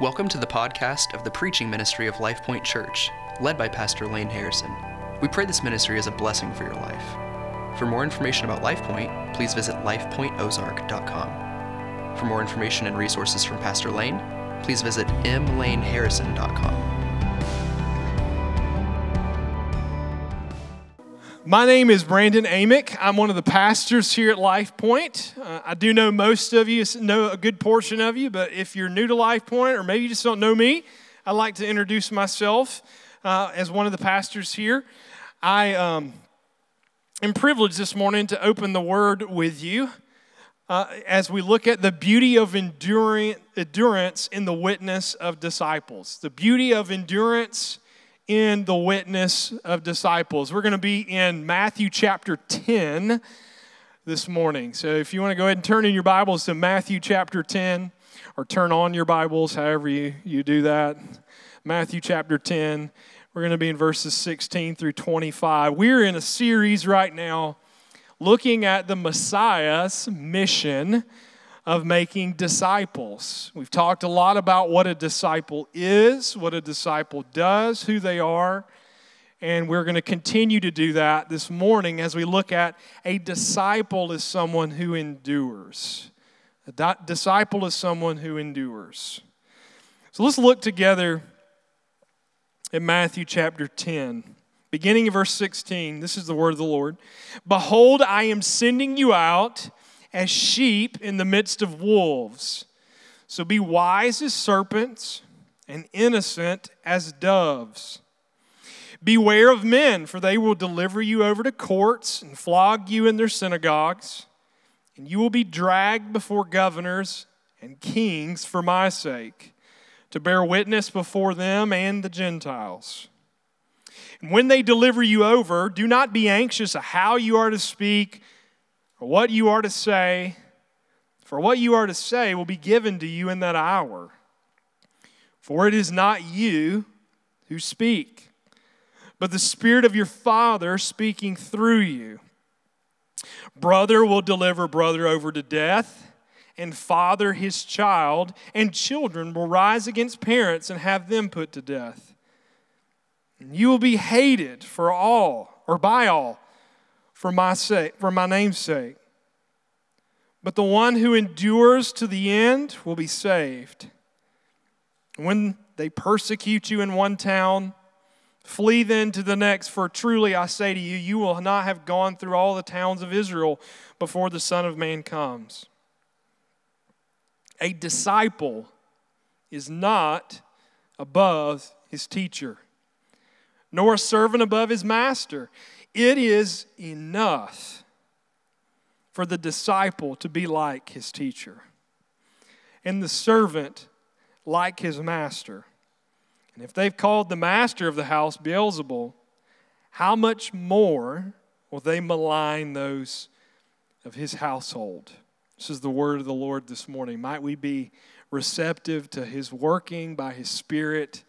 Welcome to the podcast of the preaching ministry of Life Point Church, led by Pastor Lane Harrison. We pray this ministry is a blessing for your life. For more information about Life Point, please visit lifepointozark.com. For more information and resources from Pastor Lane, please visit mlaneharrison.com. My name is Brandon Amick. I'm one of the pastors here at Life Point. Uh, I do know most of you, know a good portion of you, but if you're new to Life Point or maybe you just don't know me, I'd like to introduce myself uh, as one of the pastors here. I um, am privileged this morning to open the Word with you uh, as we look at the beauty of endurance in the witness of disciples. The beauty of endurance in the witness of disciples. We're going to be in Matthew chapter 10 this morning. So if you want to go ahead and turn in your Bibles to Matthew chapter 10, or turn on your Bibles, however you, you do that. Matthew chapter 10. We're going to be in verses 16 through 25. We're in a series right now looking at the Messiah's mission of making disciples. We've talked a lot about what a disciple is, what a disciple does, who they are, and we're going to continue to do that this morning as we look at a disciple is someone who endures. A di- disciple is someone who endures. So let's look together in Matthew chapter 10. Beginning of verse 16, this is the word of the Lord. Behold, I am sending you out as sheep in the midst of wolves. So be wise as serpents and innocent as doves. Beware of men, for they will deliver you over to courts and flog you in their synagogues, and you will be dragged before governors and kings for my sake, to bear witness before them and the Gentiles. And when they deliver you over, do not be anxious of how you are to speak for what you are to say, for what you are to say will be given to you in that hour. For it is not you who speak, but the Spirit of your Father speaking through you. Brother will deliver brother over to death, and father his child, and children will rise against parents and have them put to death. And you will be hated for all, or by all for my sake, for my name's sake. But the one who endures to the end will be saved. When they persecute you in one town, flee then to the next, for truly I say to you, you will not have gone through all the towns of Israel before the Son of Man comes. A disciple is not above his teacher, nor a servant above his master. It is enough for the disciple to be like his teacher, and the servant like his master. And if they've called the master of the house Beelzebul, how much more will they malign those of his household? This is the word of the Lord this morning. Might we be receptive to his working by his Spirit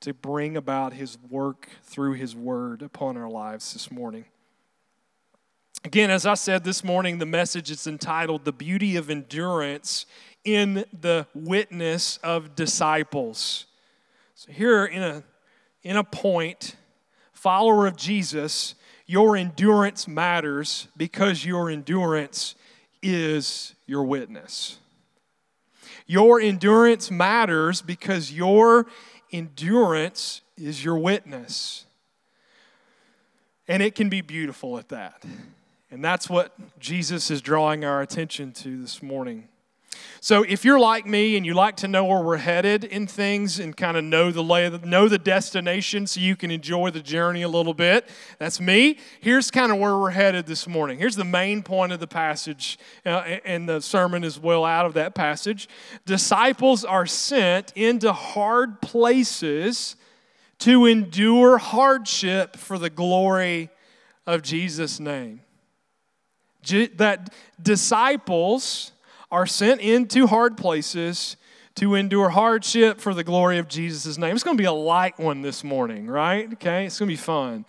to bring about his work through his word upon our lives this morning. Again, as I said this morning, the message is entitled The Beauty of Endurance in the Witness of Disciples. So, here in a, in a point, follower of Jesus, your endurance matters because your endurance is your witness. Your endurance matters because your endurance is your witness. And it can be beautiful at that. And that's what Jesus is drawing our attention to this morning. So, if you're like me and you like to know where we're headed in things and kind of know the lay, know the destination, so you can enjoy the journey a little bit, that's me. Here's kind of where we're headed this morning. Here's the main point of the passage, uh, and the sermon is well out of that passage. Disciples are sent into hard places to endure hardship for the glory of Jesus' name. That disciples are sent into hard places to endure hardship for the glory of Jesus' name. It's going to be a light one this morning, right? Okay, it's going to be fun.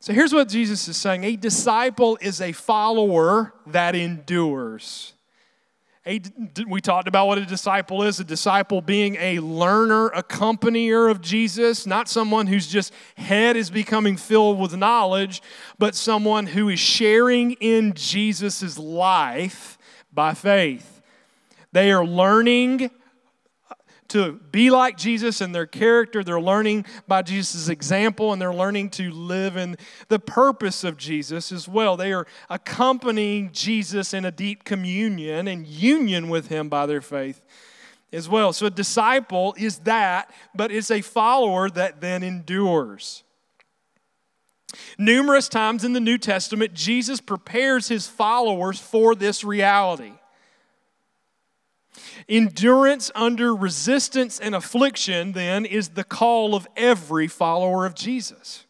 So here's what Jesus is saying A disciple is a follower that endures. A, we talked about what a disciple is a disciple being a learner, accompanier of Jesus, not someone whose just head is becoming filled with knowledge, but someone who is sharing in Jesus' life by faith. They are learning to be like Jesus in their character. They're learning by Jesus' example and they're learning to live in the purpose of Jesus as well. They are accompanying Jesus in a deep communion and union with him by their faith as well. So a disciple is that, but it's a follower that then endures. Numerous times in the New Testament, Jesus prepares his followers for this reality. Endurance under resistance and affliction, then, is the call of every follower of Jesus.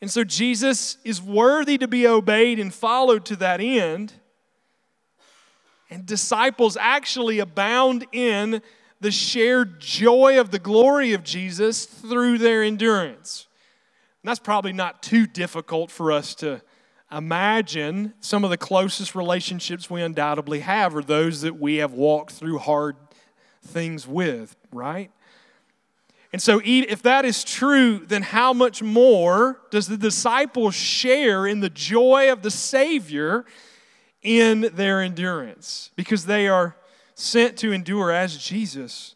And so Jesus is worthy to be obeyed and followed to that end. And disciples actually abound in the shared joy of the glory of Jesus through their endurance. That's probably not too difficult for us to imagine some of the closest relationships we undoubtedly have are those that we have walked through hard things with, right? And so, if that is true, then how much more does the disciples share in the joy of the Savior in their endurance? Because they are sent to endure as Jesus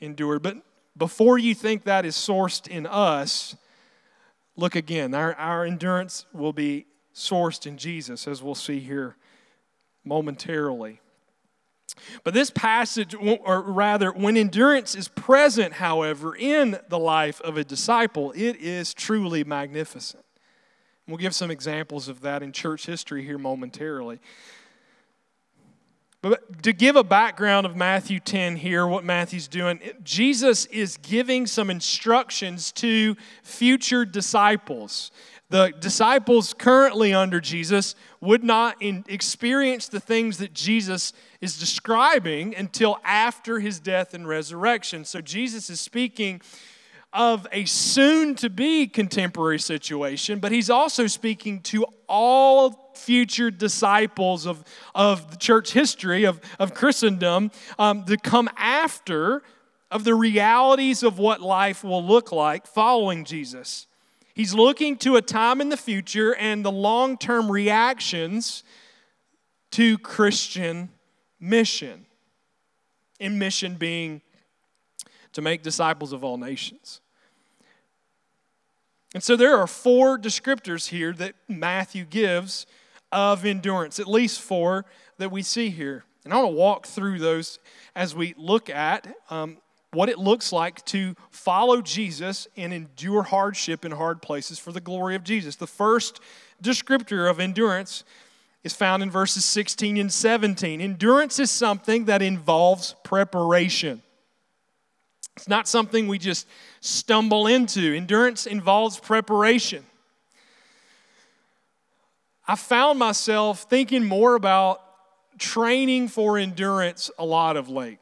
endured. But before you think that is sourced in us, look again. Our, our endurance will be sourced in Jesus, as we'll see here momentarily. But this passage, or rather, when endurance is present, however, in the life of a disciple, it is truly magnificent. We'll give some examples of that in church history here momentarily. But to give a background of Matthew 10 here, what Matthew's doing, Jesus is giving some instructions to future disciples the disciples currently under Jesus would not experience the things that Jesus is describing until after his death and resurrection. So Jesus is speaking of a soon to be contemporary situation, but he's also speaking to all future disciples of, of the church history, of, of Christendom, um, to come after of the realities of what life will look like following Jesus. He's looking to a time in the future and the long term reactions to Christian mission. In mission being to make disciples of all nations. And so there are four descriptors here that Matthew gives of endurance, at least four that we see here. And I want to walk through those as we look at um, what it looks like to follow Jesus and endure hardship in hard places for the glory of Jesus. The first descriptor of endurance is found in verses 16 and 17. Endurance is something that involves preparation. It's not something we just stumble into. Endurance involves preparation. I found myself thinking more about training for endurance a lot of late.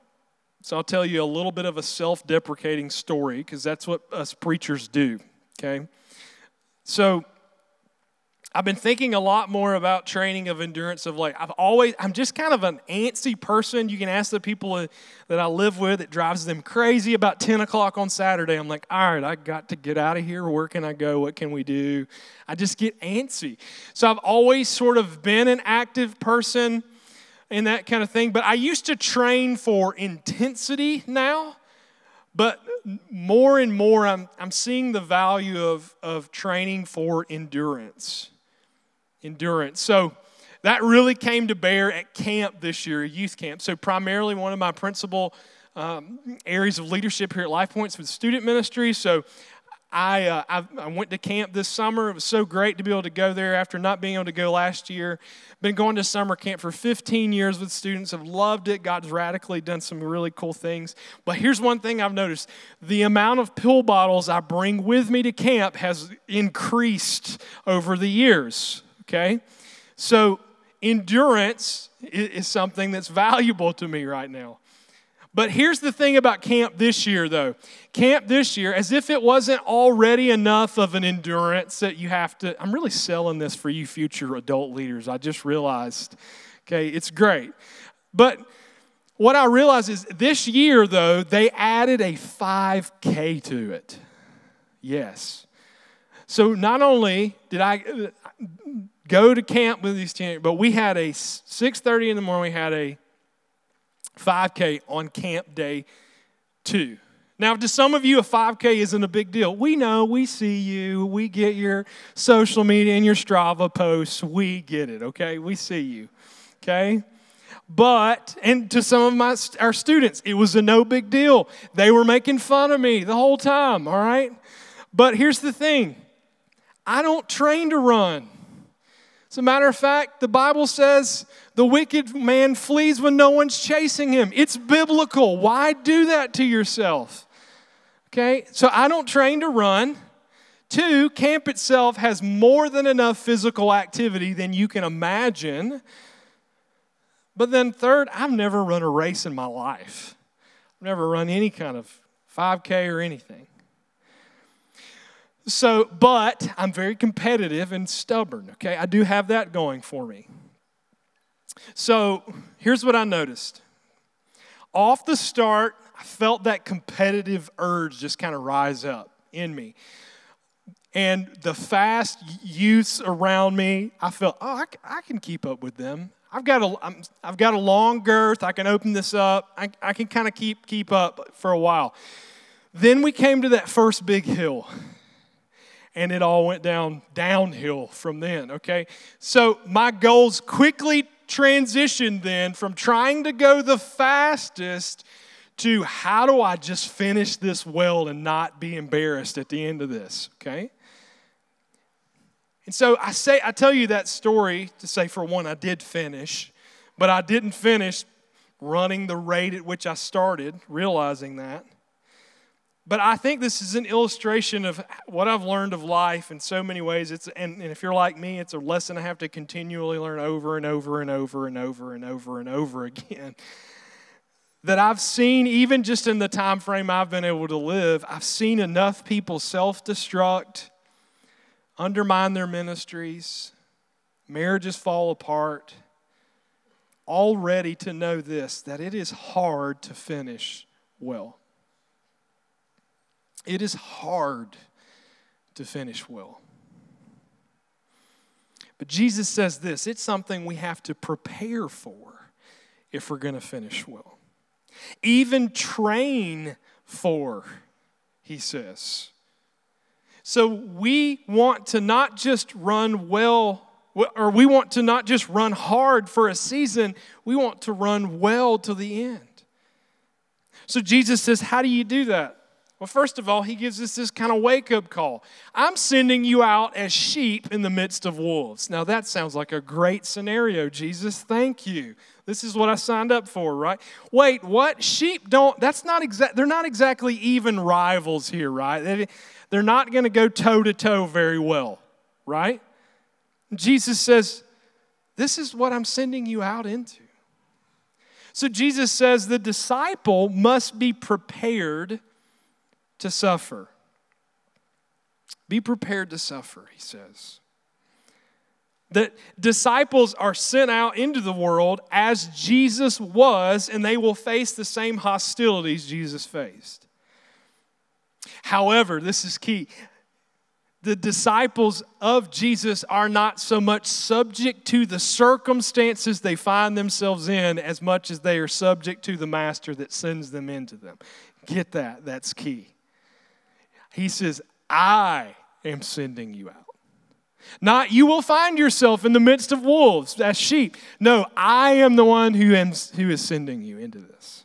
So I'll tell you a little bit of a self deprecating story because that's what us preachers do, okay? So I've been thinking a lot more about training of endurance of like I've always, I'm just kind of an antsy person. You can ask the people that I live with, it drives them crazy about 10 o'clock on Saturday. I'm like, all right, I got to get out of here. Where can I go? What can we do? I just get antsy. So I've always sort of been an active person and that kind of thing. But I used to train for intensity now, but more and more I'm, I'm seeing the value of, of training for endurance. Endurance. So that really came to bear at camp this year, youth camp. So, primarily, one of my principal um, areas of leadership here at Life Points with student ministry. So, I, uh, I, I, went to camp this summer. It was so great to be able to go there after not being able to go last year. Been going to summer camp for 15 years with students. Have loved it. God's radically done some really cool things. But here's one thing I've noticed: the amount of pill bottles I bring with me to camp has increased over the years. Okay, so endurance is something that's valuable to me right now. But here's the thing about camp this year, though. Camp this year, as if it wasn't already enough of an endurance that you have to. I'm really selling this for you future adult leaders. I just realized, Okay, it's great. But what I realize is this year, though, they added a 5K to it. Yes. So not only did I go to camp with these teenagers, but we had a 6:30 in the morning. We had a 5K on camp day two. Now, to some of you, a 5K isn't a big deal. We know, we see you, we get your social media and your Strava posts. We get it, okay? We see you, okay? But, and to some of my, our students, it was a no big deal. They were making fun of me the whole time, all right? But here's the thing I don't train to run. As a matter of fact, the Bible says the wicked man flees when no one's chasing him. It's biblical. Why do that to yourself? Okay, so I don't train to run. Two, camp itself has more than enough physical activity than you can imagine. But then, third, I've never run a race in my life. I've never run any kind of 5K or anything. So, but I'm very competitive and stubborn, okay? I do have that going for me. So, here's what I noticed. Off the start, I felt that competitive urge just kind of rise up in me. And the fast youths around me, I felt, oh, I, I can keep up with them. I've got a, i have got a long girth. I can open this up. I, I can kind of keep, keep up for a while. Then we came to that first big hill, and it all went down downhill from then, okay? So my goals quickly transitioned then from trying to go the fastest to how do I just finish this well and not be embarrassed at the end of this, okay? And so I say I tell you that story to say for one I did finish, but I didn't finish running the rate at which I started, realizing that. But I think this is an illustration of what I've learned of life in so many ways. It's and, and if you're like me, it's a lesson I have to continually learn over and over and over and over and over and over again that I've seen, even just in the time frame I've been able to live, I've seen enough people self destruct, undermine their ministries, marriages fall apart, already to know this that it is hard to finish well. It is hard to finish well. But Jesus says this it's something we have to prepare for if we're going to finish well even train for, he says. So we want to not just run well, or we want to not just run hard for a season, we want to run well to the end. So Jesus says, How do you do that? Well, first of all, he gives us this kind of wake up call. I'm sending you out as sheep in the midst of wolves. Now, that sounds like a great scenario, Jesus. Thank you. This is what I signed up for, right? Wait, what? Sheep don't, that's not exact, they're not exactly even rivals here, right? They, they're not going to go toe to toe very well, right? Jesus says, This is what I'm sending you out into. So Jesus says the disciple must be prepared to suffer. Be prepared to suffer, he says. That disciples are sent out into the world as Jesus was, and they will face the same hostilities Jesus faced. However, this is key the disciples of Jesus are not so much subject to the circumstances they find themselves in as much as they are subject to the master that sends them into them. Get that, that's key. He says, I am sending you out. Not you will find yourself in the midst of wolves as sheep. No, I am the one who, am, who is sending you into this.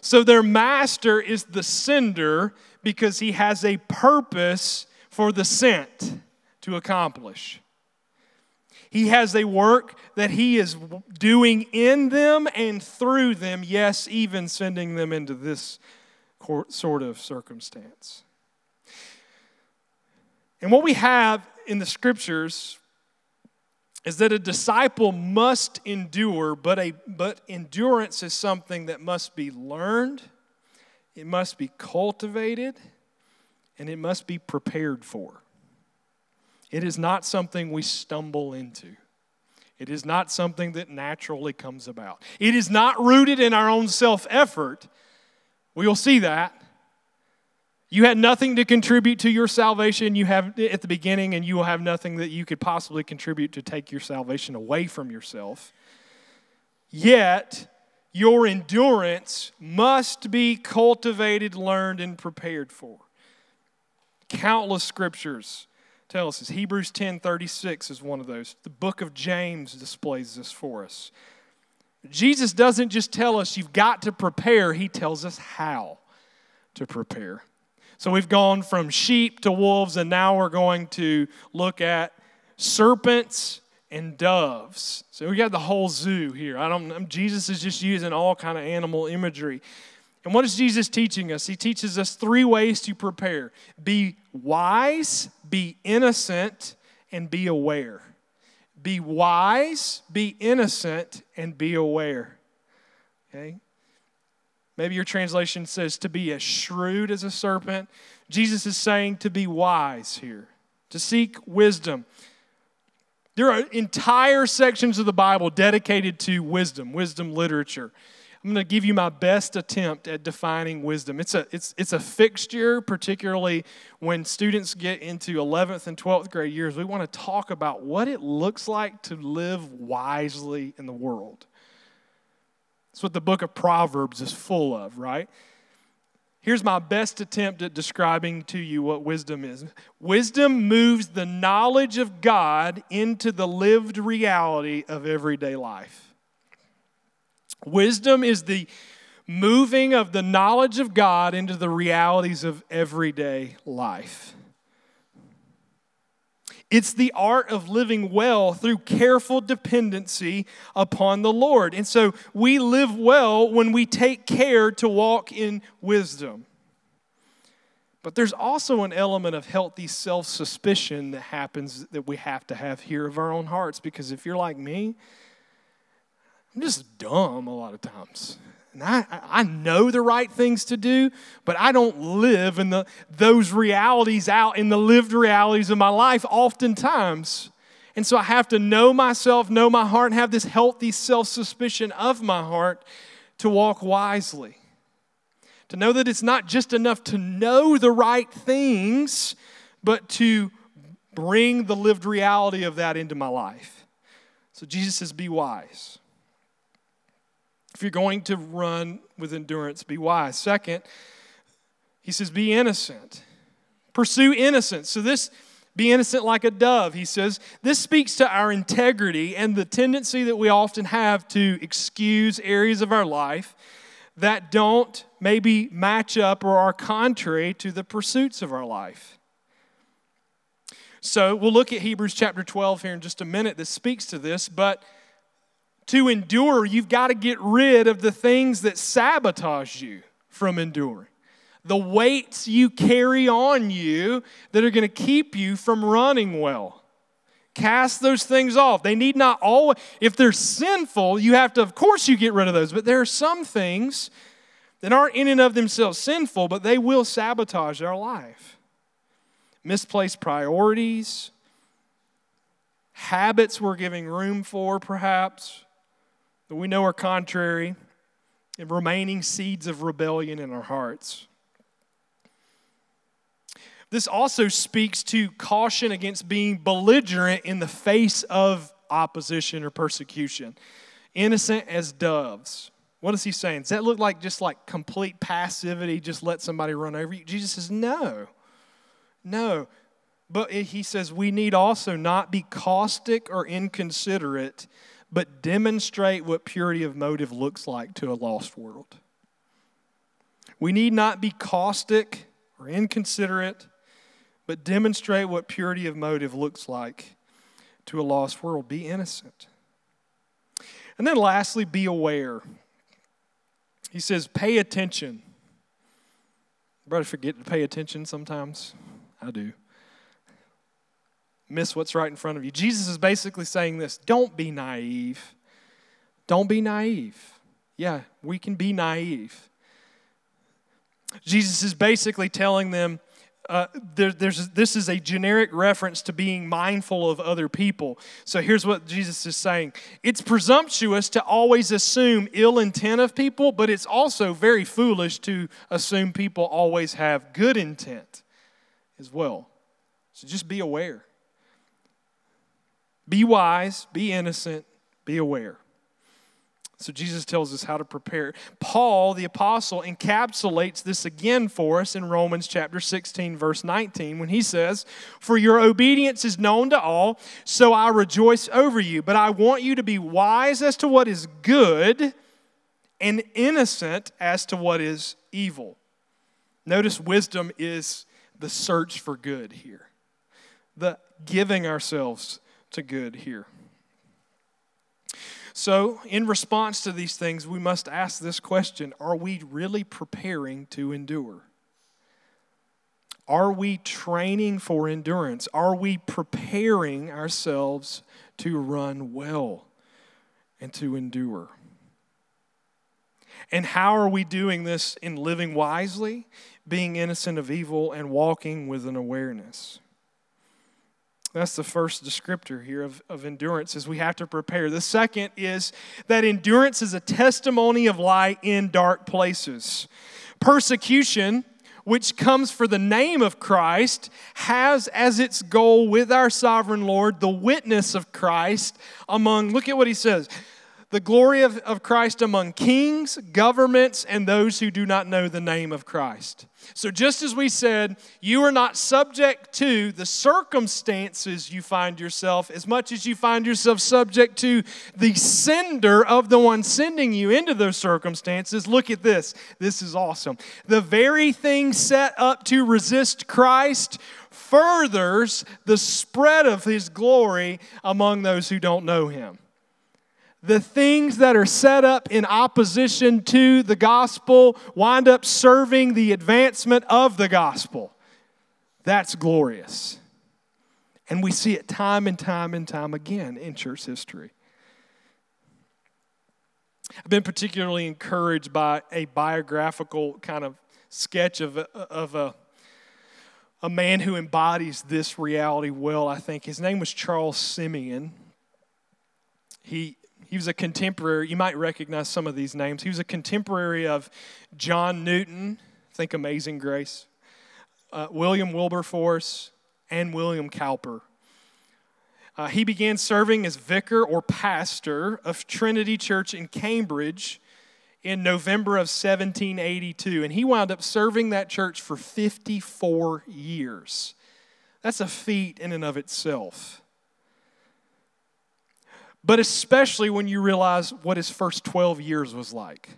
So their master is the sender because he has a purpose for the sent to accomplish. He has a work that he is doing in them and through them, yes, even sending them into this sort of circumstance. And what we have in the scriptures is that a disciple must endure, but, a, but endurance is something that must be learned, it must be cultivated, and it must be prepared for. It is not something we stumble into. It is not something that naturally comes about. It is not rooted in our own self effort. We will see that. You had nothing to contribute to your salvation you have at the beginning, and you will have nothing that you could possibly contribute to take your salvation away from yourself. Yet, your endurance must be cultivated, learned, and prepared for. Countless scriptures tell us this. Hebrews 10 36 is one of those. The book of James displays this for us. Jesus doesn't just tell us you've got to prepare, he tells us how to prepare. So we've gone from sheep to wolves, and now we're going to look at serpents and doves. So we got the whole zoo here. I don't. Jesus is just using all kind of animal imagery. And what is Jesus teaching us? He teaches us three ways to prepare: be wise, be innocent, and be aware. Be wise, be innocent, and be aware. Okay. Maybe your translation says to be as shrewd as a serpent. Jesus is saying to be wise here, to seek wisdom. There are entire sections of the Bible dedicated to wisdom, wisdom literature. I'm going to give you my best attempt at defining wisdom. It's a, it's, it's a fixture, particularly when students get into 11th and 12th grade years. We want to talk about what it looks like to live wisely in the world. That's what the book of Proverbs is full of, right? Here's my best attempt at describing to you what wisdom is wisdom moves the knowledge of God into the lived reality of everyday life. Wisdom is the moving of the knowledge of God into the realities of everyday life. It's the art of living well through careful dependency upon the Lord. And so we live well when we take care to walk in wisdom. But there's also an element of healthy self suspicion that happens that we have to have here of our own hearts. Because if you're like me, I'm just dumb a lot of times. And I, I know the right things to do, but I don't live in the, those realities out in the lived realities of my life oftentimes. And so I have to know myself, know my heart, have this healthy self suspicion of my heart to walk wisely. To know that it's not just enough to know the right things, but to bring the lived reality of that into my life. So Jesus says, Be wise. If you're going to run with endurance, be wise. Second, he says, be innocent. Pursue innocence. So, this, be innocent like a dove, he says. This speaks to our integrity and the tendency that we often have to excuse areas of our life that don't maybe match up or are contrary to the pursuits of our life. So, we'll look at Hebrews chapter 12 here in just a minute that speaks to this, but to endure, you've got to get rid of the things that sabotage you from enduring. The weights you carry on you that are going to keep you from running well. Cast those things off. They need not always, if they're sinful, you have to, of course, you get rid of those. But there are some things that aren't in and of themselves sinful, but they will sabotage our life. Misplaced priorities, habits we're giving room for, perhaps that we know are contrary, and remaining seeds of rebellion in our hearts. This also speaks to caution against being belligerent in the face of opposition or persecution. Innocent as doves. What is he saying? Does that look like just like complete passivity, just let somebody run over you? Jesus says, no. No. But he says we need also not be caustic or inconsiderate but demonstrate what purity of motive looks like to a lost world. We need not be caustic or inconsiderate, but demonstrate what purity of motive looks like to a lost world. Be innocent. And then lastly, be aware. He says, pay attention. Brother, forget to pay attention sometimes. I do miss what's right in front of you. Jesus is basically saying this don't be naive. Don't be naive. Yeah, we can be naive. Jesus is basically telling them uh, there, there's, this is a generic reference to being mindful of other people. So here's what Jesus is saying It's presumptuous to always assume ill intent of people, but it's also very foolish to assume people always have good intent as well. So just be aware. Be wise, be innocent, be aware. So Jesus tells us how to prepare. Paul, the apostle, encapsulates this again for us in Romans chapter 16, verse 19, when he says, For your obedience is known to all, so I rejoice over you. But I want you to be wise as to what is good and innocent as to what is evil. Notice wisdom is the search for good here, the giving ourselves to good here. So, in response to these things, we must ask this question Are we really preparing to endure? Are we training for endurance? Are we preparing ourselves to run well and to endure? And how are we doing this in living wisely, being innocent of evil, and walking with an awareness? That's the first descriptor here of, of endurance is we have to prepare. The second is that endurance is a testimony of light in dark places. Persecution, which comes for the name of Christ, has as its goal with our sovereign Lord the witness of Christ among, look at what he says the glory of, of Christ among kings, governments, and those who do not know the name of Christ. So, just as we said, you are not subject to the circumstances you find yourself as much as you find yourself subject to the sender of the one sending you into those circumstances. Look at this. This is awesome. The very thing set up to resist Christ furthers the spread of his glory among those who don't know him the things that are set up in opposition to the gospel wind up serving the advancement of the gospel. That's glorious. And we see it time and time and time again in church history. I've been particularly encouraged by a biographical kind of sketch of a, of a, a man who embodies this reality well, I think. His name was Charles Simeon. He he was a contemporary, you might recognize some of these names. He was a contemporary of John Newton, think Amazing Grace, uh, William Wilberforce, and William Cowper. Uh, he began serving as vicar or pastor of Trinity Church in Cambridge in November of 1782, and he wound up serving that church for 54 years. That's a feat in and of itself but especially when you realize what his first 12 years was like.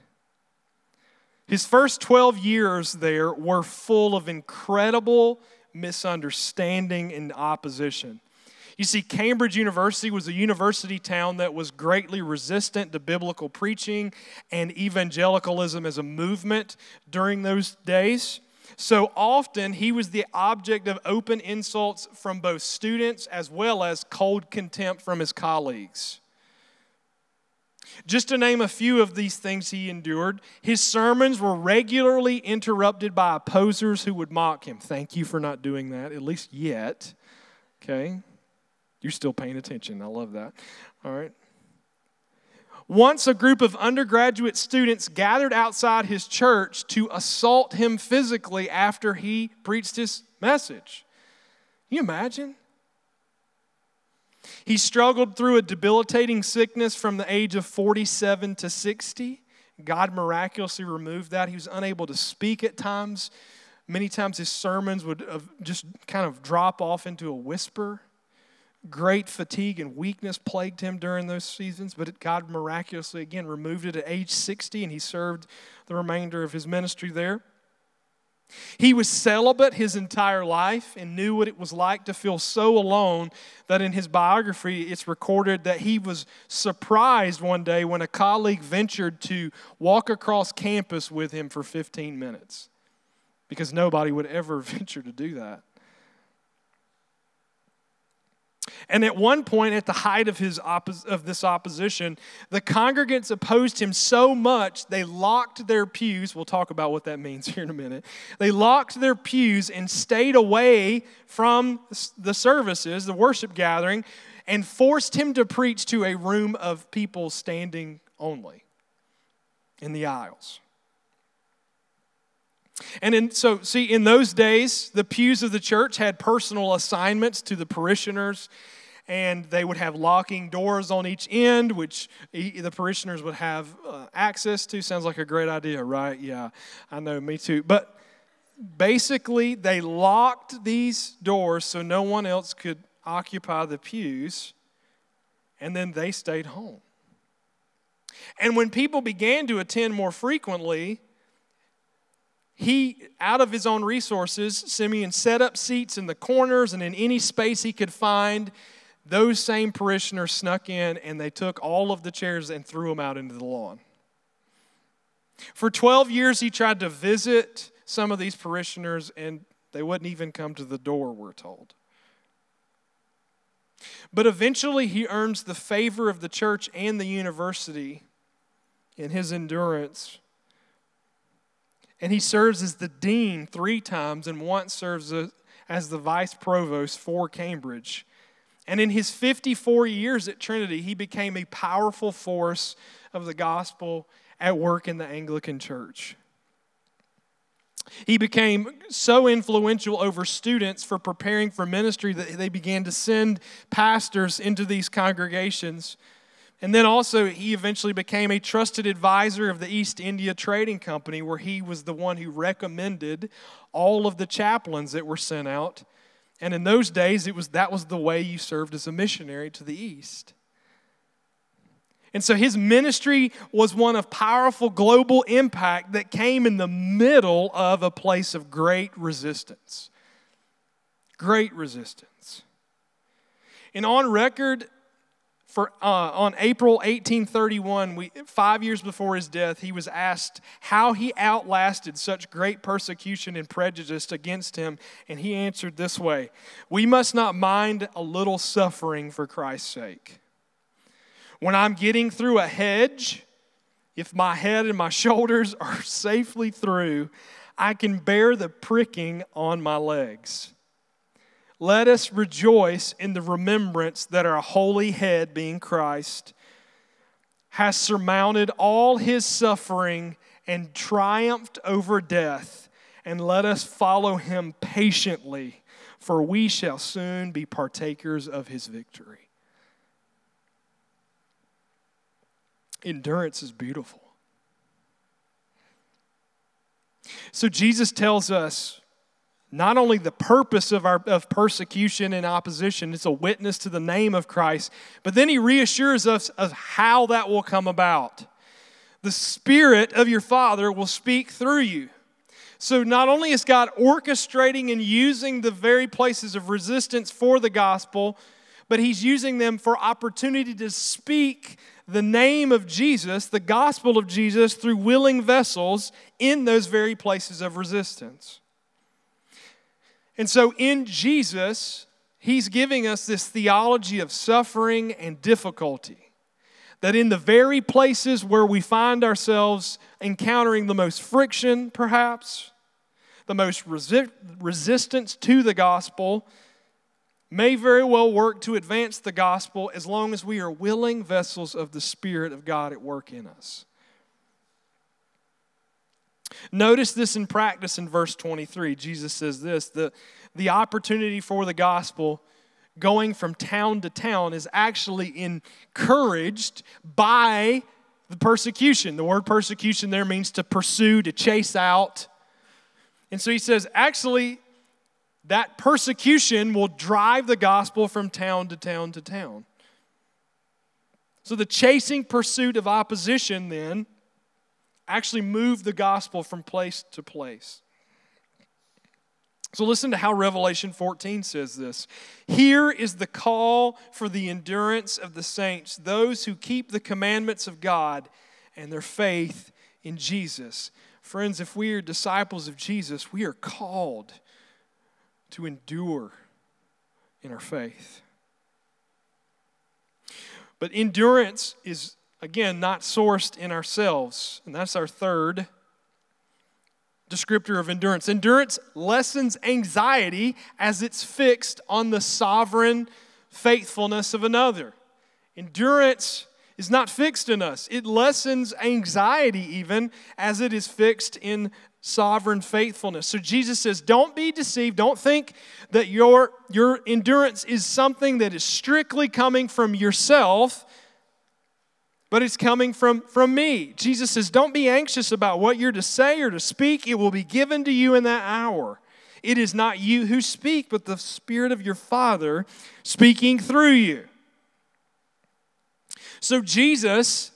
His first 12 years there were full of incredible misunderstanding and opposition. You see, Cambridge University was a university town that was greatly resistant to biblical preaching and evangelicalism as a movement during those days. So often he was the object of open insults from both students as well as cold contempt from his colleagues. Just to name a few of these things he endured, his sermons were regularly interrupted by opposers who would mock him. Thank you for not doing that, at least yet. Okay? You're still paying attention. I love that. All right. Once a group of undergraduate students gathered outside his church to assault him physically after he preached his message. Can you imagine? He struggled through a debilitating sickness from the age of 47 to 60. God miraculously removed that. He was unable to speak at times. Many times his sermons would uh, just kind of drop off into a whisper. Great fatigue and weakness plagued him during those seasons, but God miraculously again removed it at age 60, and he served the remainder of his ministry there. He was celibate his entire life and knew what it was like to feel so alone that in his biography it's recorded that he was surprised one day when a colleague ventured to walk across campus with him for 15 minutes because nobody would ever venture to do that. And at one point, at the height of, his of this opposition, the congregants opposed him so much they locked their pews. We'll talk about what that means here in a minute. They locked their pews and stayed away from the services, the worship gathering, and forced him to preach to a room of people standing only in the aisles. And in, so, see, in those days, the pews of the church had personal assignments to the parishioners, and they would have locking doors on each end, which the parishioners would have uh, access to. Sounds like a great idea, right? Yeah, I know, me too. But basically, they locked these doors so no one else could occupy the pews, and then they stayed home. And when people began to attend more frequently, he, out of his own resources, Simeon set up seats in the corners and in any space he could find. Those same parishioners snuck in and they took all of the chairs and threw them out into the lawn. For 12 years, he tried to visit some of these parishioners and they wouldn't even come to the door, we're told. But eventually, he earns the favor of the church and the university in his endurance and he serves as the dean three times and once serves as the vice provost for Cambridge. And in his 54 years at Trinity, he became a powerful force of the gospel at work in the Anglican Church. He became so influential over students for preparing for ministry that they began to send pastors into these congregations and then also, he eventually became a trusted advisor of the East India Trading Company, where he was the one who recommended all of the chaplains that were sent out. And in those days, it was, that was the way you served as a missionary to the East. And so his ministry was one of powerful global impact that came in the middle of a place of great resistance. Great resistance. And on record, for, uh, on April 1831, we, five years before his death, he was asked how he outlasted such great persecution and prejudice against him, and he answered this way We must not mind a little suffering for Christ's sake. When I'm getting through a hedge, if my head and my shoulders are safely through, I can bear the pricking on my legs. Let us rejoice in the remembrance that our holy head, being Christ, has surmounted all his suffering and triumphed over death. And let us follow him patiently, for we shall soon be partakers of his victory. Endurance is beautiful. So Jesus tells us not only the purpose of, our, of persecution and opposition, it's a witness to the name of Christ, but then he reassures us of how that will come about. The Spirit of your Father will speak through you. So, not only is God orchestrating and using the very places of resistance for the gospel, but He's using them for opportunity to speak the name of Jesus, the gospel of Jesus, through willing vessels in those very places of resistance. And so in Jesus, he's giving us this theology of suffering and difficulty. That in the very places where we find ourselves encountering the most friction, perhaps, the most resi- resistance to the gospel, may very well work to advance the gospel as long as we are willing vessels of the Spirit of God at work in us. Notice this in practice in verse 23. Jesus says this the, the opportunity for the gospel going from town to town is actually encouraged by the persecution. The word persecution there means to pursue, to chase out. And so he says, actually, that persecution will drive the gospel from town to town to town. So the chasing pursuit of opposition then actually move the gospel from place to place. So, listen to how Revelation 14 says this. Here is the call for the endurance of the saints, those who keep the commandments of God and their faith in Jesus. Friends, if we are disciples of Jesus, we are called to endure in our faith. But endurance is, again, not sourced in ourselves. And that's our third descriptor of endurance. Endurance lessens anxiety as it's fixed on the sovereign faithfulness of another. Endurance is not fixed in us. It lessens anxiety even as it is fixed in sovereign faithfulness. So Jesus says, don't be deceived. Don't think that your, your endurance is something that is strictly coming from yourself, but it's coming from, from me. Jesus says, don't be anxious about what you're to say or to speak. It will be given to you in that hour. It is not you who speak, but the Spirit of your Father speaking through you. So Jesus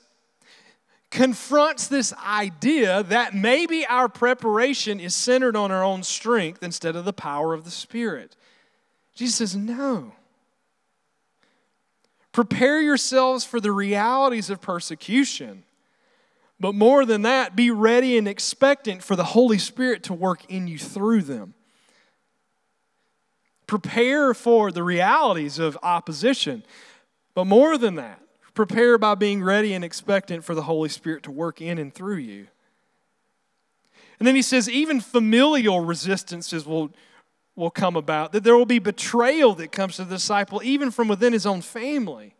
confronts this idea that maybe our preparation is centered on our own strength instead of the power of the Spirit. Jesus says, No. Prepare yourselves for the realities of persecution. But more than that, be ready and expectant for the Holy Spirit to work in you through them. Prepare for the realities of opposition. But more than that, Prepare by being ready and expectant for the Holy Spirit to work in and through you. And then he says, even familial resistances will, will come about, that there will be betrayal that comes to the disciple, even from within his own family.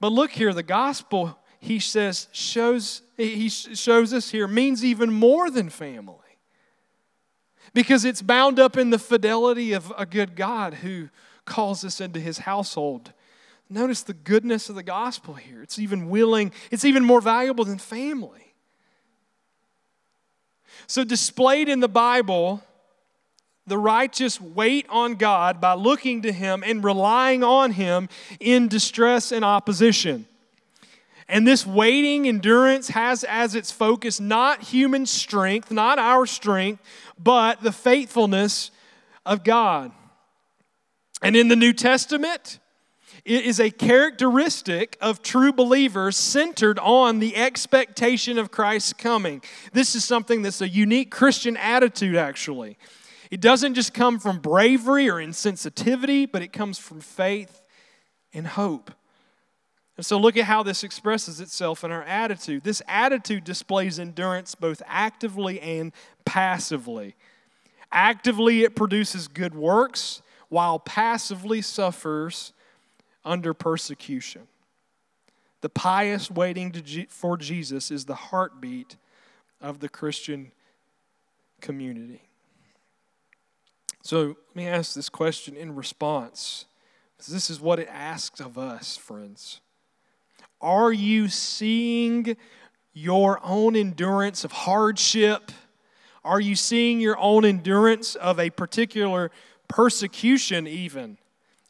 But look here, the gospel, he says, shows, he shows us here, means even more than family. Because it's bound up in the fidelity of a good God who calls us into his household Notice the goodness of the gospel here. It's even willing, it's even more valuable than family. So, displayed in the Bible, the righteous wait on God by looking to Him and relying on Him in distress and opposition. And this waiting endurance has as its focus not human strength, not our strength, but the faithfulness of God. And in the New Testament, it is a characteristic of true believers centered on the expectation of Christ's coming. This is something that's a unique Christian attitude, actually. It doesn't just come from bravery or insensitivity, but it comes from faith and hope. And so, look at how this expresses itself in our attitude. This attitude displays endurance both actively and passively. Actively, it produces good works, while passively suffers under persecution. The pious waiting for Jesus is the heartbeat of the Christian community. So let me ask this question in response, this is what it asks of us, friends. Are you seeing your own endurance of hardship? Are you seeing your own endurance of a particular persecution, even?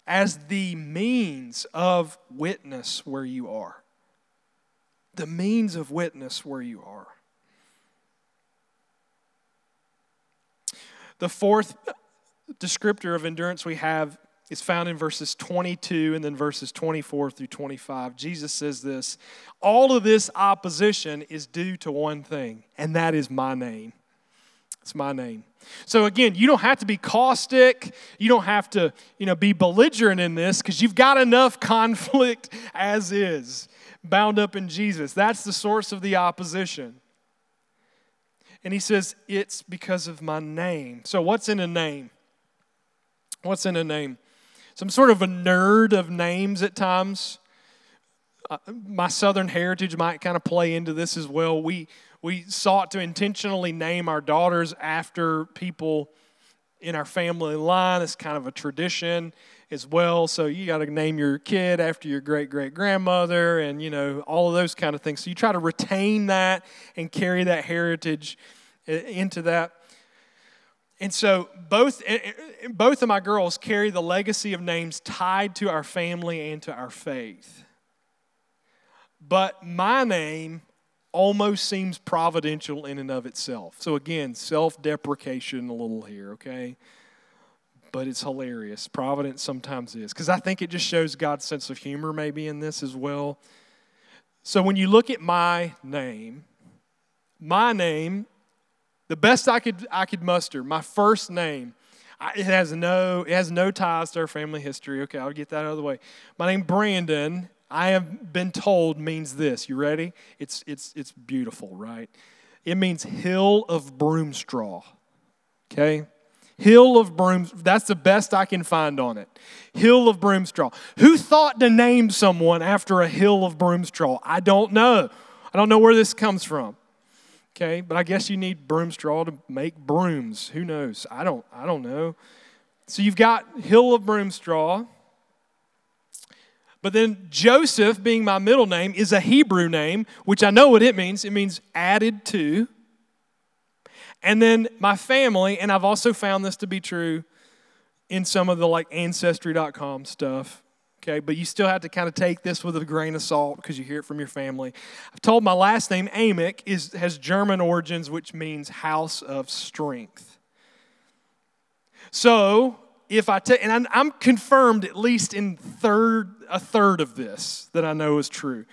as the means of witness where you are. The means of witness where you are. The fourth descriptor of endurance we have is found in verses 22 and then verses 24 through 25. Jesus says this All of this opposition is due to one thing, and that is my name. It's my name. So again, you don't have to be caustic. You don't have to, you know, be belligerent in this because you've got enough conflict as is bound up in Jesus. That's the source of the opposition. And he says, It's because of my name. So, what's in a name? What's in a name? Some sort of a nerd of names at times. Uh, my southern heritage might kind of play into this as well. We, we sought to intentionally name our daughters after people in our family line. It's kind of a tradition as well. So you got to name your kid after your great great grandmother and, you know, all of those kind of things. So you try to retain that and carry that heritage uh, into that. And so both, uh, uh, both of my girls carry the legacy of names tied to our family and to our faith. But my name almost seems providential in and of itself. So, again, self deprecation a little here, okay? But it's hilarious. Providence sometimes is. Because I think it just shows God's sense of humor maybe in this as well. So, when you look at my name, my name, the best I could, I could muster, my first name, it has no it has no ties to our family history. Okay, I'll get that out of the way. My name Brandon I have been told means this. You ready? It's, it's, it's beautiful, right? It means hill of broom straw. Okay? Hill of broom, that's the best I can find on it. Hill of broom straw. Who thought to name someone after a hill of broom straw? I don't know. I don't know where this comes from. Okay, but I guess you need broom straw to make brooms. Who knows? I don't I don't know. So you've got hill of broom straw. But then Joseph, being my middle name, is a Hebrew name, which I know what it means. It means added to. And then my family, and I've also found this to be true in some of the like ancestry.com stuff. Okay, but you still have to kind of take this with a grain of salt because you hear it from your family. I've told my last name, Amick, is, has German origins, which means house of strength. So if I take, and I'm confirmed at least in third, a third of this that I know is true.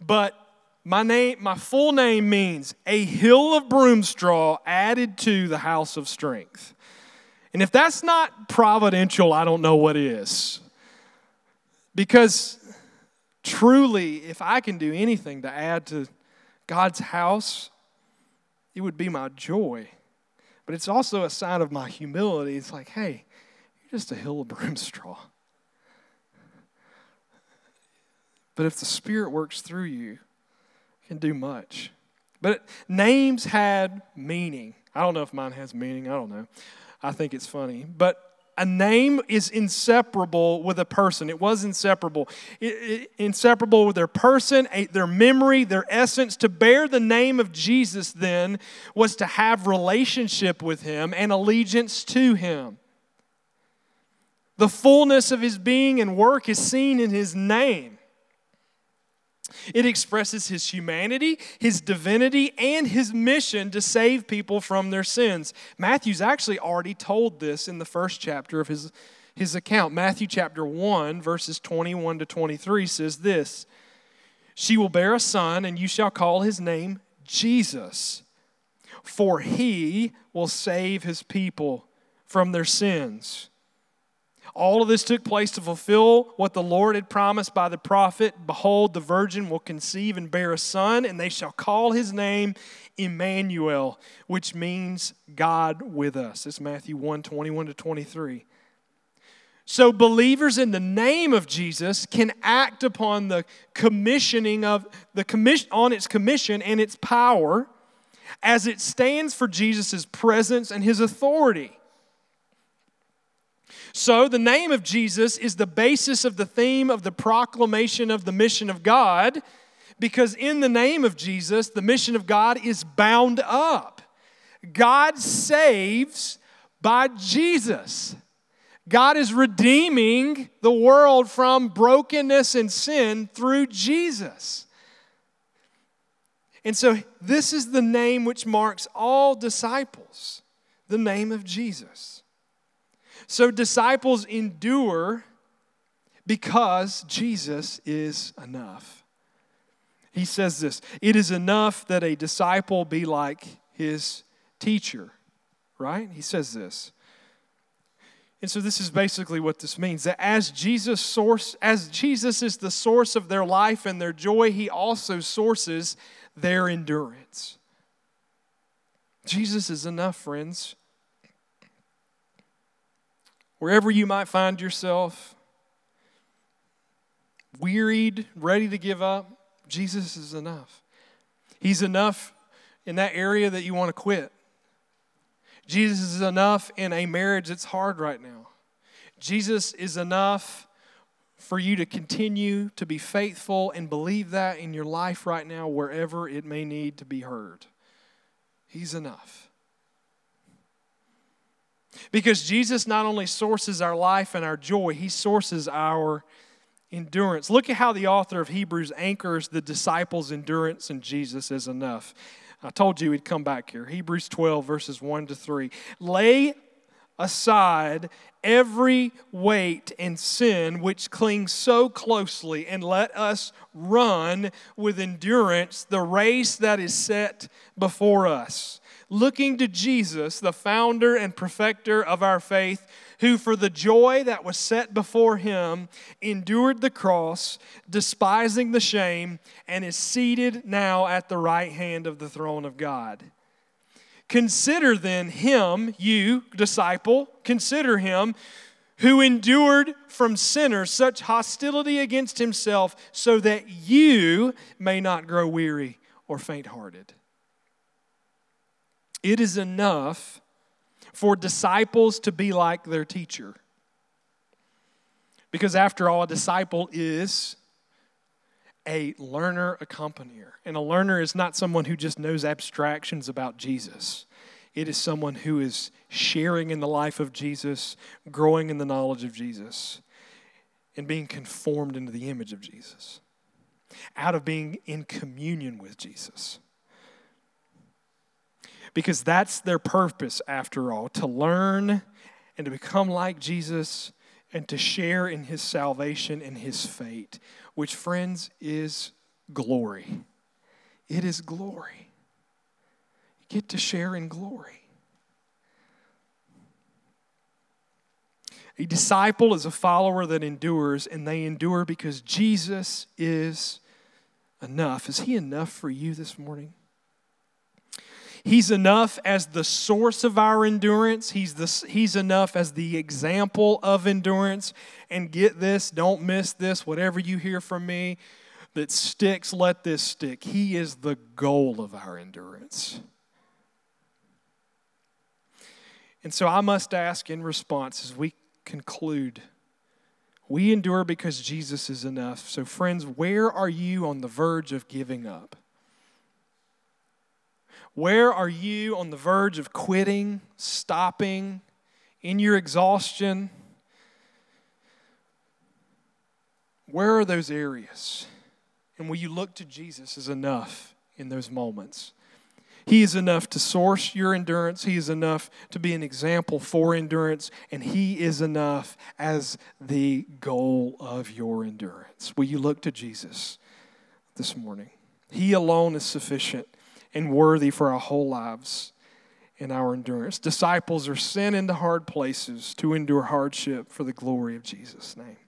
But my name, my full name means a hill of broom straw added to the house of strength. And if that's not providential, I don't know what is. Because truly, if I can do anything to add to God's house, it would be my joy. But it's also a sign of my humility. It's like, hey, you're just a hill of broom straw. But if the Spirit works through you, can do much. But names had meaning. I don't know if mine has meaning. I don't know. I think it's funny. But a name is inseparable with a person. It was inseparable. It, it, inseparable with their person, their memory, their essence. To bear the name of Jesus then was to have relationship with him and allegiance to him. The fullness of his being and work is seen in his name. It expresses his humanity, his divinity, and his mission to save people from their sins. Matthew's actually already told this in the first chapter of his, his account. Matthew chapter 1, verses 21 to 23 says this She will bear a son, and you shall call his name Jesus, for he will save his people from their sins. All of this took place to fulfill what the Lord had promised by the prophet Behold, the virgin will conceive and bear a son, and they shall call his name Emmanuel, which means God with us. It's Matthew 1 21 to 23. So, believers in the name of Jesus can act upon the commissioning of the commission on its commission and its power as it stands for Jesus' presence and his authority. So, the name of Jesus is the basis of the theme of the proclamation of the mission of God, because in the name of Jesus, the mission of God is bound up. God saves by Jesus. God is redeeming the world from brokenness and sin through Jesus. And so, this is the name which marks all disciples the name of Jesus. So disciples endure because Jesus is enough. He says this it is enough that a disciple be like his teacher, right? He says this. And so this is basically what this means that as Jesus source as Jesus is the source of their life and their joy, he also sources their endurance. Jesus is enough, friends. Wherever you might find yourself, wearied, ready to give up, Jesus is enough. He's enough in that area that you want to quit. Jesus is enough in a marriage that's hard right now. Jesus is enough for you to continue to be faithful and believe that in your life right now, wherever it may need to be heard. He's enough. Because Jesus not only sources our life and our joy, he sources our endurance. Look at how the author of Hebrews anchors the disciples' endurance in Jesus is enough. I told you we'd come back here. Hebrews 12, verses 1 to 3. Lay aside every weight and sin which clings so closely, and let us run with endurance the race that is set before us looking to Jesus, the founder and perfecter of our faith, who for the joy that was set before him endured the cross, despising the shame, and is seated now at the right hand of the throne of God. Consider then him, you disciple, consider him who endured from sinners such hostility against himself, so that you may not grow weary or faint hearted. It is enough for disciples to be like their teacher. Because after all, a disciple is a learner accompanier. And a learner is not someone who just knows abstractions about Jesus. It is someone who is sharing in the life of Jesus, growing in the knowledge of Jesus, and being conformed into the image of Jesus, out of being in communion with Jesus. Because that's their purpose, after all, to learn and to become like Jesus and to share in his salvation and his fate, which, friends, is glory. It is glory. You get to share in glory. A disciple is a follower that endures, and they endure because Jesus is enough. Is He enough for you this morning? He's enough as the source of our endurance. He's, the, he's enough as the example of endurance. And get this, don't miss this, whatever you hear from me that sticks, let this stick. He is the goal of our endurance. And so I must ask in response as we conclude we endure because Jesus is enough. So, friends, where are you on the verge of giving up? Where are you on the verge of quitting, stopping, in your exhaustion? Where are those areas? And will you look to Jesus as enough in those moments? He is enough to source your endurance. He is enough to be an example for endurance. And He is enough as the goal of your endurance. Will you look to Jesus this morning? He alone is sufficient and worthy for our whole lives and our endurance. Disciples are sent into hard places to endure hardship for the glory of Jesus' name.